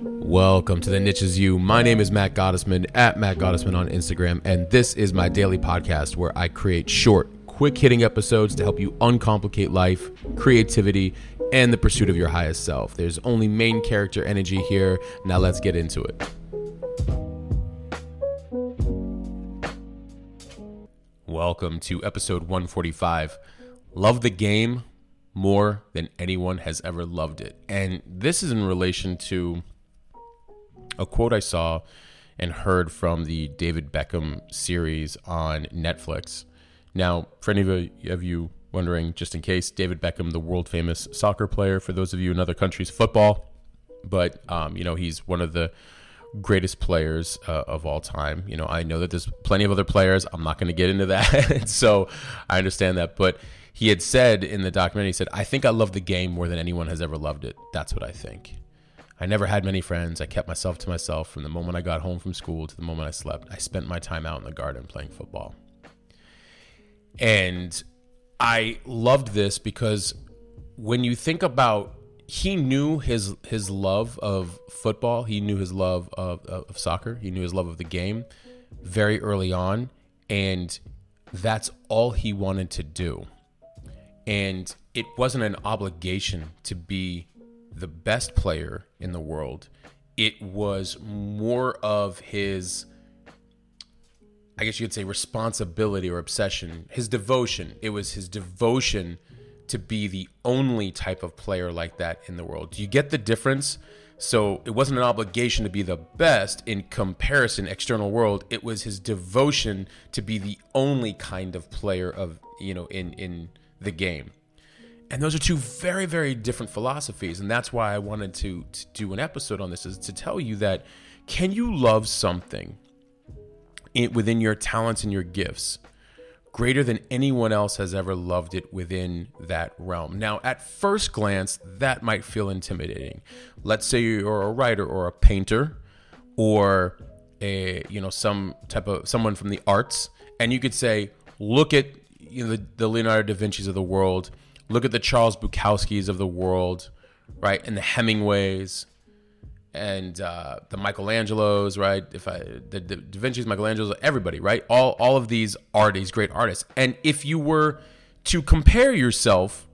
Welcome to the Niche Is You. My name is Matt Gottesman at Matt Gottesman on Instagram, and this is my daily podcast where I create short, quick hitting episodes to help you uncomplicate life, creativity, and the pursuit of your highest self. There's only main character energy here. Now let's get into it. Welcome to episode 145. Love the game more than anyone has ever loved it. And this is in relation to a quote I saw and heard from the David Beckham series on Netflix. Now, for any of you wondering, just in case, David Beckham, the world famous soccer player, for those of you in other countries, football, but um, you know he's one of the greatest players uh, of all time. You know, I know that there's plenty of other players. I'm not going to get into that, so I understand that. But he had said in the documentary, he said, "I think I love the game more than anyone has ever loved it. That's what I think." I never had many friends. I kept myself to myself from the moment I got home from school to the moment I slept. I spent my time out in the garden playing football. And I loved this because when you think about he knew his his love of football, he knew his love of, of soccer, he knew his love of the game very early on, and that's all he wanted to do. And it wasn't an obligation to be the best player in the world. It was more of his I guess you could say responsibility or obsession, his devotion. It was his devotion to be the only type of player like that in the world. Do you get the difference? So it wasn't an obligation to be the best in comparison external world. It was his devotion to be the only kind of player of, you know, in in the game. And those are two very very different philosophies and that's why I wanted to, to do an episode on this is to tell you that can you love something within your talents and your gifts greater than anyone else has ever loved it within that realm. Now, at first glance, that might feel intimidating. Let's say you're a writer or a painter or a, you know, some type of someone from the arts and you could say, look at you know, the, the Leonardo da Vinci's of the world, look at the Charles Bukowski's of the world, right? And the Hemingways, and uh, the Michelangelos, right? If I the, the Da Vinci's, Michelangelos, everybody, right? All all of these are these great artists. And if you were to compare yourself,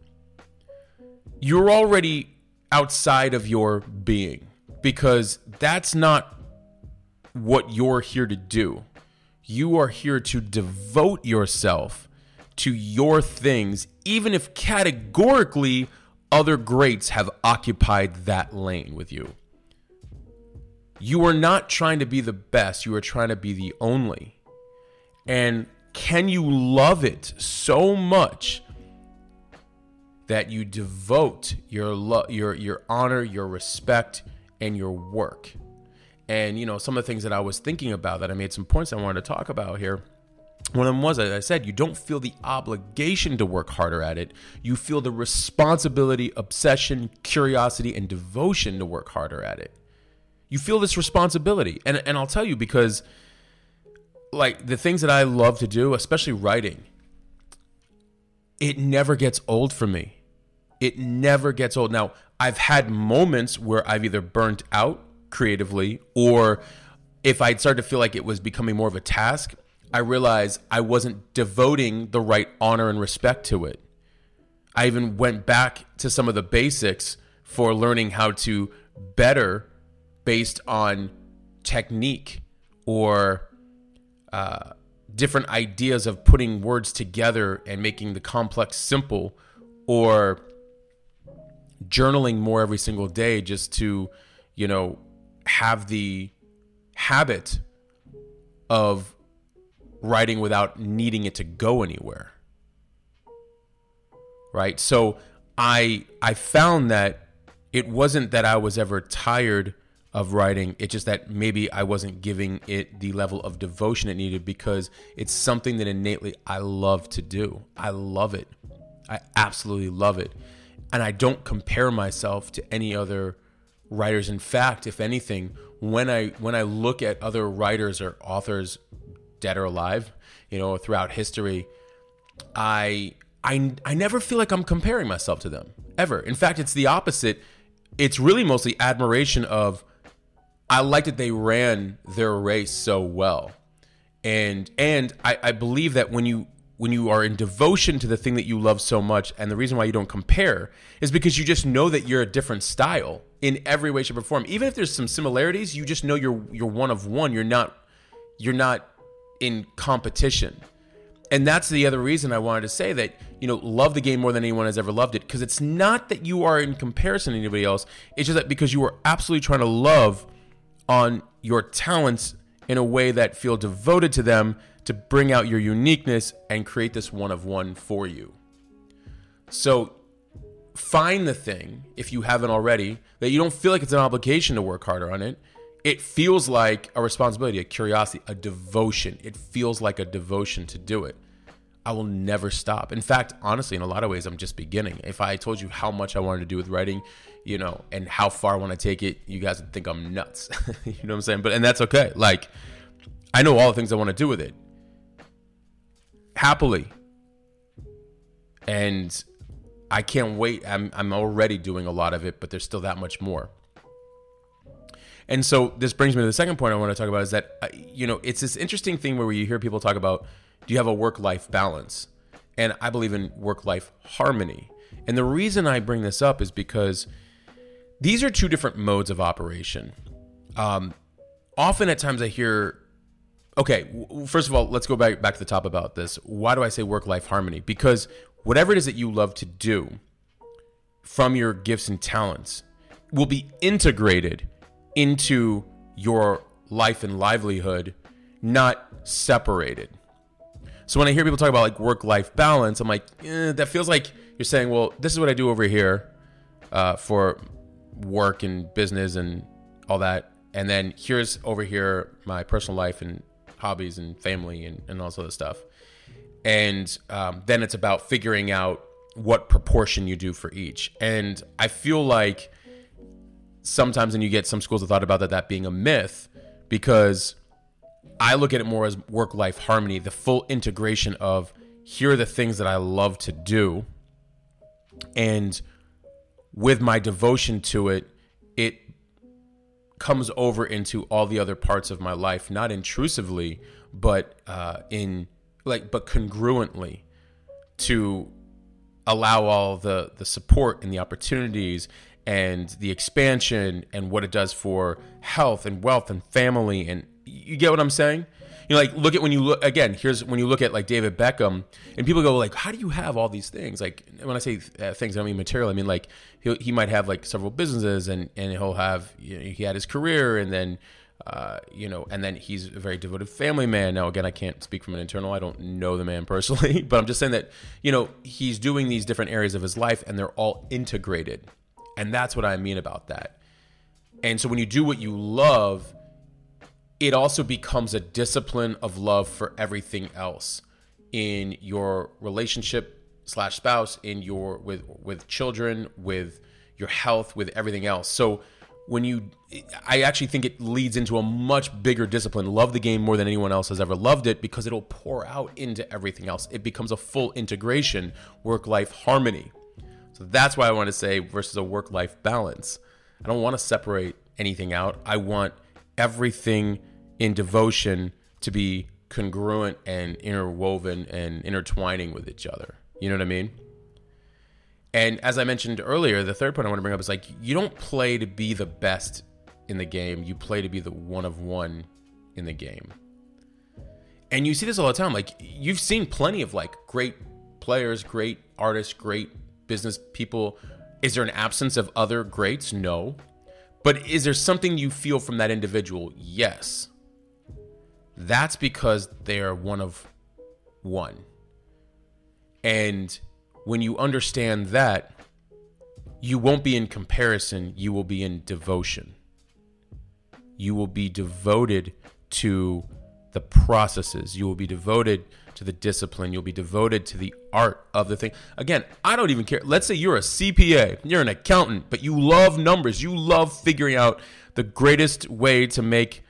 you're already outside of your being because that's not what you're here to do. You are here to devote yourself to your things, even if categorically other greats have occupied that lane with you. You are not trying to be the best, you are trying to be the only. And can you love it so much that you devote your love, your your honor, your respect and your work? And you know, some of the things that I was thinking about that I made some points I wanted to talk about here. One of them was, as I said, you don't feel the obligation to work harder at it. You feel the responsibility, obsession, curiosity, and devotion to work harder at it. You feel this responsibility. And and I'll tell you because like the things that I love to do, especially writing, it never gets old for me. It never gets old. Now, I've had moments where I've either burnt out creatively or if I'd started to feel like it was becoming more of a task, I realized I wasn't devoting the right honor and respect to it. I even went back to some of the basics for learning how to better based on technique or uh, different ideas of putting words together and making the complex simple or journaling more every single day just to you know have the habit of writing without needing it to go anywhere right so i i found that it wasn't that i was ever tired of writing. It's just that maybe I wasn't giving it the level of devotion it needed because it's something that innately I love to do. I love it. I absolutely love it. And I don't compare myself to any other writers. In fact, if anything, when I when I look at other writers or authors dead or alive, you know, throughout history, I I I never feel like I'm comparing myself to them ever. In fact, it's the opposite. It's really mostly admiration of I like that they ran their race so well. And and I, I believe that when you when you are in devotion to the thing that you love so much, and the reason why you don't compare is because you just know that you're a different style in every way, shape, or form. Even if there's some similarities, you just know you're you're one of one. You're not you're not in competition. And that's the other reason I wanted to say that, you know, love the game more than anyone has ever loved it. Because it's not that you are in comparison to anybody else. It's just that because you are absolutely trying to love on your talents in a way that feel devoted to them to bring out your uniqueness and create this one of one for you. So find the thing, if you haven't already, that you don't feel like it's an obligation to work harder on it. It feels like a responsibility, a curiosity, a devotion. It feels like a devotion to do it. I will never stop. In fact, honestly, in a lot of ways, I'm just beginning. If I told you how much I wanted to do with writing, you know, and how far I want to take it, you guys would think I'm nuts. you know what I'm saying? But, and that's okay. Like, I know all the things I want to do with it happily. And I can't wait. I'm, I'm already doing a lot of it, but there's still that much more. And so this brings me to the second point I want to talk about is that, uh, you know, it's this interesting thing where you hear people talk about do you have a work life balance? And I believe in work life harmony. And the reason I bring this up is because these are two different modes of operation. Um, often at times I hear, okay, first of all, let's go back, back to the top about this. Why do I say work life harmony? Because whatever it is that you love to do from your gifts and talents will be integrated into your life and livelihood, not separated. So when I hear people talk about like work life balance, I'm like, eh, that feels like you're saying, well, this is what I do over here uh, for work and business and all that. And then here's over here my personal life and hobbies and family and, and all this other stuff. And um, then it's about figuring out what proportion you do for each. And I feel like sometimes, and you get some schools of thought about that, that being a myth because I look at it more as work life harmony, the full integration of here are the things that I love to do. And with my devotion to it, it comes over into all the other parts of my life, not intrusively, but uh, in like, but congruently to allow all the the support and the opportunities and the expansion and what it does for health and wealth and family and you get what I'm saying? You know, like look at when you look again. Here's when you look at like David Beckham, and people go like, "How do you have all these things?" Like when I say uh, things, I don't mean material. I mean like he he might have like several businesses, and and he'll have you know, he had his career, and then uh, you know, and then he's a very devoted family man. Now, again, I can't speak from an internal. I don't know the man personally, but I'm just saying that you know he's doing these different areas of his life, and they're all integrated, and that's what I mean about that. And so when you do what you love it also becomes a discipline of love for everything else in your relationship slash spouse in your with with children with your health with everything else. So when you i actually think it leads into a much bigger discipline. Love the game more than anyone else has ever loved it because it'll pour out into everything else. It becomes a full integration work life harmony so that's why i want to say versus a work life balance i don't want to separate anything out i want everything in devotion to be congruent and interwoven and intertwining with each other. You know what I mean? And as I mentioned earlier, the third point I want to bring up is like you don't play to be the best in the game, you play to be the one of one in the game. And you see this all the time. Like you've seen plenty of like great players, great artists, great business people. Is there an absence of other greats? No. But is there something you feel from that individual? Yes. That's because they are one of one. And when you understand that, you won't be in comparison, you will be in devotion. You will be devoted to the processes, you will be devoted to the discipline, you'll be devoted to the art of the thing. Again, I don't even care. Let's say you're a CPA, you're an accountant, but you love numbers, you love figuring out the greatest way to make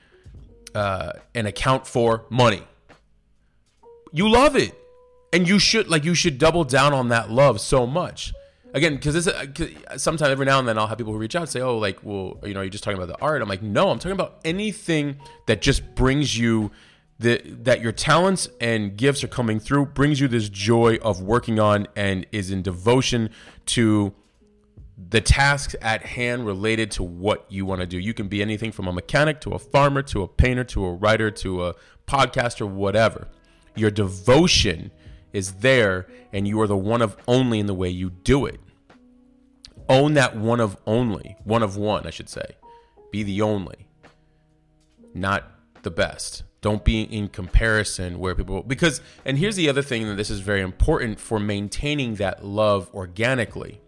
uh, and account for money. You love it. And you should like you should double down on that love so much. again because this uh, sometimes every now and then I'll have people who reach out and say, "Oh, like, well, you know, you're just talking about the art?" I'm like, "No, I'm talking about anything that just brings you the that your talents and gifts are coming through, brings you this joy of working on and is in devotion to the tasks at hand related to what you want to do. You can be anything from a mechanic to a farmer to a painter to a writer to a podcaster, whatever. Your devotion is there and you are the one of only in the way you do it. Own that one of only, one of one, I should say. Be the only, not the best. Don't be in comparison where people, because, and here's the other thing that this is very important for maintaining that love organically.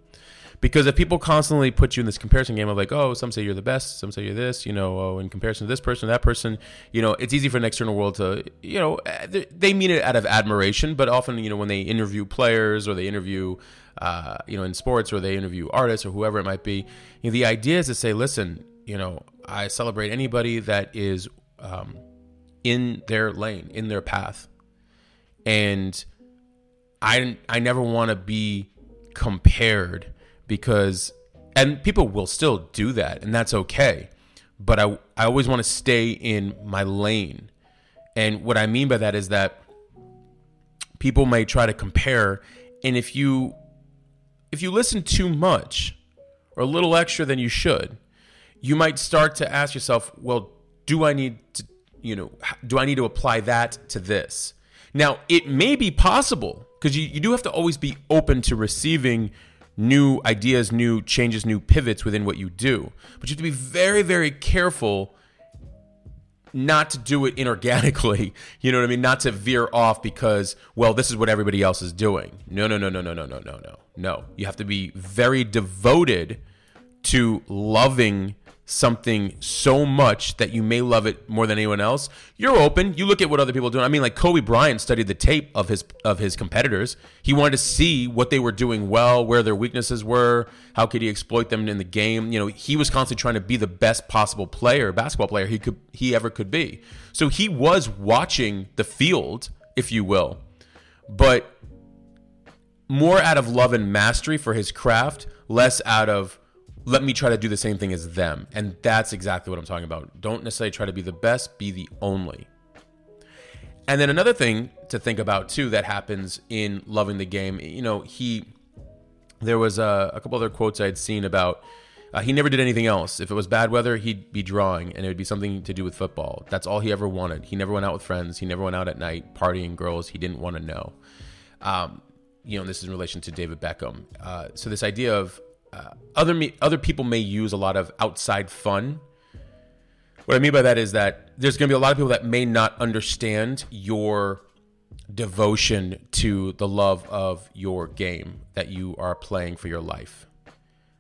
Because if people constantly put you in this comparison game of like, oh, some say you're the best, some say you're this, you know, oh, in comparison to this person, that person, you know, it's easy for an external world to, you know, eh, they mean it out of admiration, but often, you know, when they interview players or they interview, uh, you know, in sports or they interview artists or whoever it might be, you know, the idea is to say, listen, you know, I celebrate anybody that is um, in their lane, in their path, and I I never want to be compared because and people will still do that and that's okay. But i i always want to stay in my lane. And what i mean by that is that people may try to compare and if you if you listen too much or a little extra than you should you might start to ask yourself well do i need to you know do i need to apply that to this now it may be possible because you, you do have to always be open to receiving new ideas, new changes, new pivots within what you do. But you have to be very, very careful not to do it inorganically. You know what I mean? Not to veer off because, well, this is what everybody else is doing. No, no, no, no, no, no, no, no, no. No. You have to be very devoted to loving something so much that you may love it more than anyone else, you're open. You look at what other people are doing. I mean, like Kobe Bryant studied the tape of his of his competitors. He wanted to see what they were doing well, where their weaknesses were, how could he exploit them in the game. You know, he was constantly trying to be the best possible player, basketball player he could he ever could be. So he was watching the field, if you will, but more out of love and mastery for his craft, less out of let me try to do the same thing as them. And that's exactly what I'm talking about. Don't necessarily try to be the best, be the only. And then another thing to think about too that happens in loving the game, you know, he there was a, a couple other quotes I had seen about uh, he never did anything else. If it was bad weather, he'd be drawing, and it would be something to do with football. That's all he ever wanted. He never went out with friends. He never went out at night partying girls. He didn't want to know. Um, you know, this is in relation to David Beckham. Uh, so this idea of uh, other me, other people may use a lot of outside fun. What I mean by that is that there's going to be a lot of people that may not understand your devotion to the love of your game that you are playing for your life.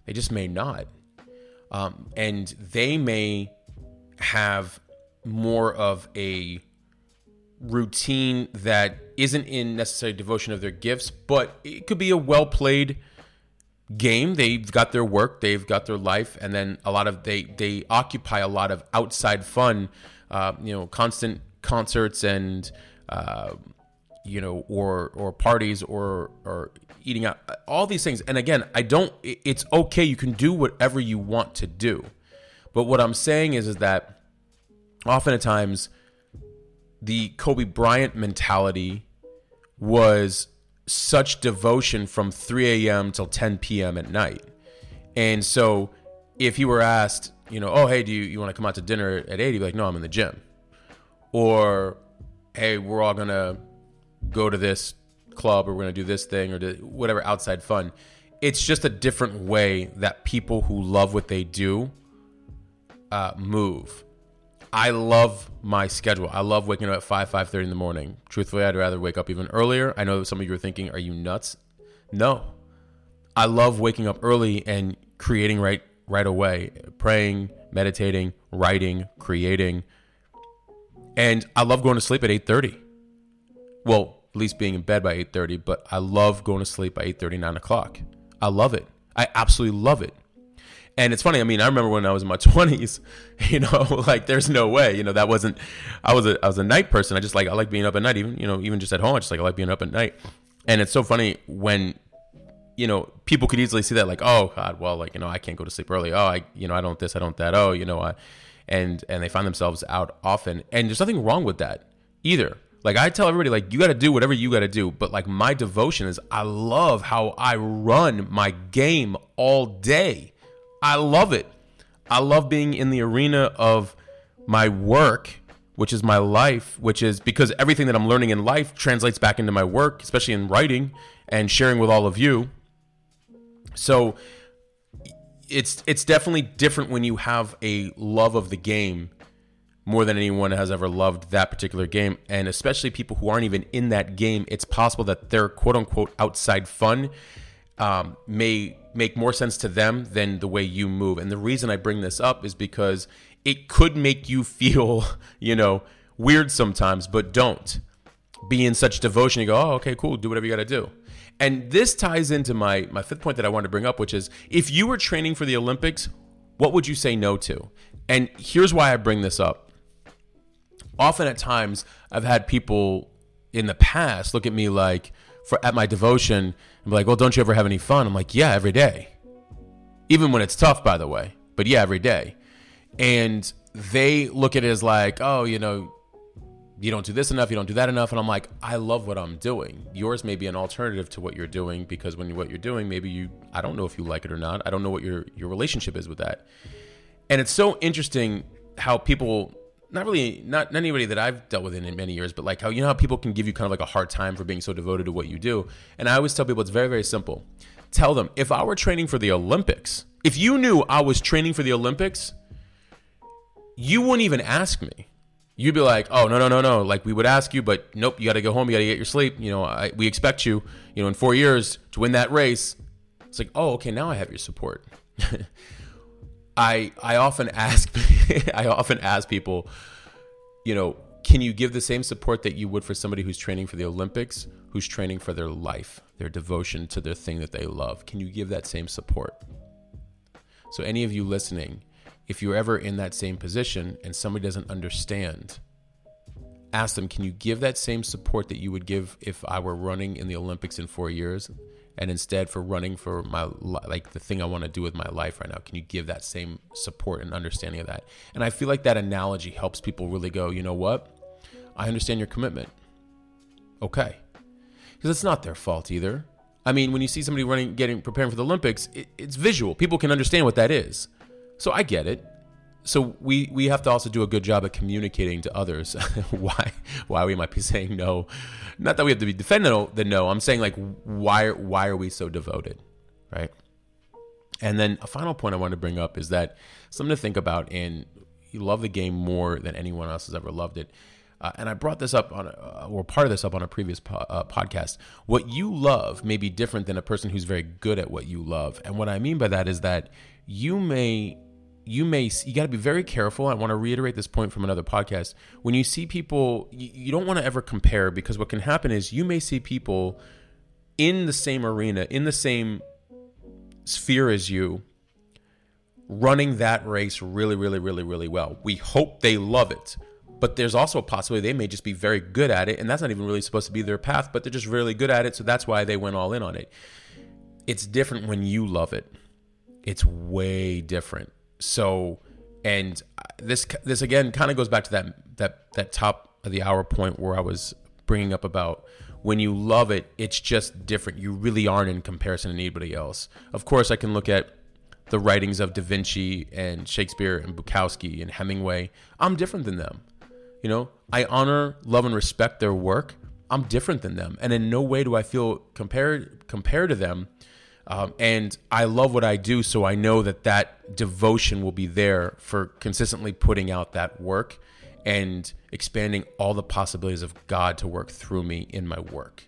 They just may not. Um, and they may have more of a routine that isn't in necessary devotion of their gifts, but it could be a well played game. They've got their work they've got their life and then a lot of they they occupy a lot of outside fun uh, you know constant concerts and uh, you know or or parties or or eating out all these things. And again i don't it's okay. You can do whatever you want to do. But what i'm saying is is that oftentimes the kobe bryant mentality was such devotion from 3 a.m. till 10 p.m. at night. And so if he were asked, you know, oh, hey, do you, you want to come out to dinner at 8? He'd be like, no, I'm in the gym. Or, hey, we're all going to go to this club or we're going to do this thing or whatever outside fun. It's just a different way that people who love what they do uh, move. I love my schedule. I love waking up at 5, 5.30 in the morning. Truthfully, I'd rather wake up even earlier. I know some of you are thinking, are you nuts? No. I love waking up early and creating right right away. Praying, meditating, writing, creating. And I love going to sleep at 8.30. Well, at least being in bed by 8.30, but I love going to sleep by 8.30, 9 o'clock. I love it. I absolutely love it. And it's funny. I mean, I remember when I was in my twenties. You know, like there's no way. You know, that wasn't. I was a I was a night person. I just like I like being up at night. Even you know, even just at home, I just like I like being up at night. And it's so funny when you know, people could easily see that like, oh God, well, like, you know, I can't go to sleep early. Oh, I, you know, I don't this, I don't that. Oh, you know, I, and, and they find themselves out often. And there's nothing wrong with that either. Like I tell everybody, like, you got to do whatever you got to do. But like my devotion is I love how I run my game all day. I love it. I love being in the arena of my work which is my life, which is because everything that I'm learning in life translates back into my work, especially in writing and sharing with all of you. So it's it's definitely different when you have a love of the game more than anyone has ever loved that particular game and especially people who aren't even in that game it's possible that their quote unquote outside fun um, may make more sense to them than the way you move and the reason i bring this up is because it could make you feel, you know, weird sometimes, but don't be in such devotion. You go, oh, okay, cool, do whatever you got to do. And this ties into my my fifth point that I wanted to bring up, which is if you were training for the Olympics, what would you say no to? And here's why I bring this up. Often at times, I've had people in the past look at me like for at my devotion and be like, "Well, don't you ever have any fun?" I'm like, "Yeah, every day." Even when it's tough, by the way. But yeah, every day and they look at it as like, oh, you know, you don't do this enough, you don't do that enough, and I'm like, I love what I'm doing. Yours may be an alternative to what you're doing because when you, what you're doing, maybe you, I don't know if you like it or not. I don't know what your your relationship is with that, and it's so interesting how people. Not really, not, not anybody that I've dealt with in, many years, but like how you know how people can give you kind of like a hard time for being so devoted to what you do. And I always tell people it's very, very simple. Tell them if I were training for the Olympics, if you knew I was training for the Olympics, you wouldn't even ask me. You'd be like, "Oh no, no, no, no!" Like we would ask you, but nope. You got to go home. You got to get your sleep. You know, I, we expect you. You know, in four years to win that race. It's like, oh, okay, now I have your support. I I often ask I often ask people, you know, can you give the same support that you would for somebody who's training for the Olympics, who's training for their life, their devotion to their thing that they love? Can you give that same support? So any of you listening, if you're ever in that same position and somebody doesn't understand, ask them, can you give that same support that you would give if I were running in the Olympics in four years? And instead, for running for my like the thing I want to do with my life right now, can you give that same support and understanding of that? And I feel like that analogy helps people really go, you know what? I understand your commitment. Okay, because it's not their fault either. I mean, when you see somebody running, getting preparing for the Olympics, it, it's visual. People can understand what that is. So I get it. So we we have to also do a good job at communicating to others why why we might be saying no. Not that we have to be defending the no. I'm saying like why why are we so devoted, right? And then a final point I want to bring up is that something to think about. And you love the game more than anyone else has ever loved it. Uh, and I brought this up on, a, uh, or part of this up on a previous po- uh, podcast. What you love may be different than a person who's very good at what you love. And what I mean by that is that you may you may you got to be very careful. I want to reiterate this point from another podcast. When you see people, you, you don't want to ever compare because what can happen is you may see people in the same arena, in the same sphere as you, running that race really, really, really, really well. We hope they love it. But there's also a possibility they may just be very good at it, and that's not even really supposed to be their path, but they're just really good at it, so that's why they went all in on it. It's different when you love it. It's way different so and this this again kind of goes back to that that that top of the hour point where I was bringing up about when you love it, it's just different. You really aren't in comparison to anybody else. Of course, I can look at the writings of Da Vinci and Shakespeare and Bukowski and Hemingway. I'm different than them. You know, I honor, love, and respect their work. I'm different than them, and in no way do I feel compared compared to them um, and I love what I do, so I know that that devotion will be there for consistently putting out that work and expanding all the possibilities of God to work through me in my work.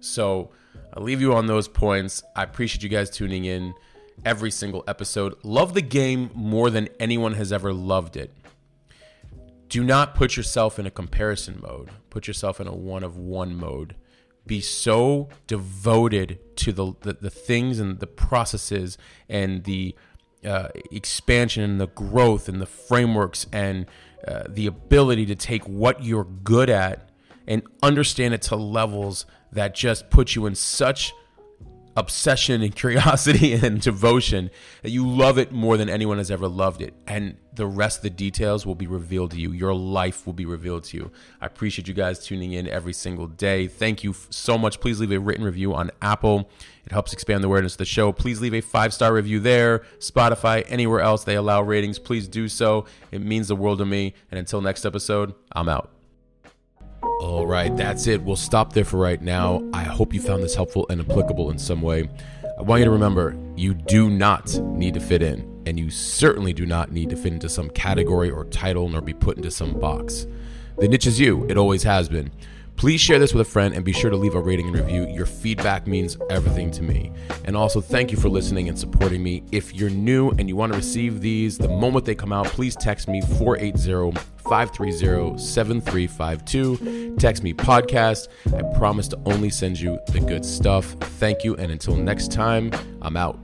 So I'll leave you on those points. I appreciate you guys tuning in every single episode. Love the game more than anyone has ever loved it. Do not put yourself in a comparison mode, put yourself in a one of one mode be so devoted to the, the, the things and the processes and the uh, expansion and the growth and the frameworks and uh, the ability to take what you're good at and understand it to levels that just put you in such obsession and curiosity and devotion that you love it more than anyone has ever loved it. And the rest of the details will be revealed to you. Your life will be revealed to you. I appreciate you guys tuning in every single day. Thank you so much. Please leave a written review on Apple. It helps expand the awareness of the show. Please leave a five star review there, Spotify, anywhere else they allow ratings. Please do so. It means the world to me. And until next episode, I'm out. All right, that's it. We'll stop there for right now. I hope you found this helpful and applicable in some way. I want you to remember you do not need to fit in, and you certainly do not need to fit into some category or title nor be put into some box. The niche is you, it always has been. Please share this with a friend and be sure to leave a rating and review. Your feedback means everything to me. And also, thank you for listening and supporting me. If you're new and you want to receive these the moment they come out, please text me 480 530 7352. Text me podcast. I promise to only send you the good stuff. Thank you. And until next time, I'm out.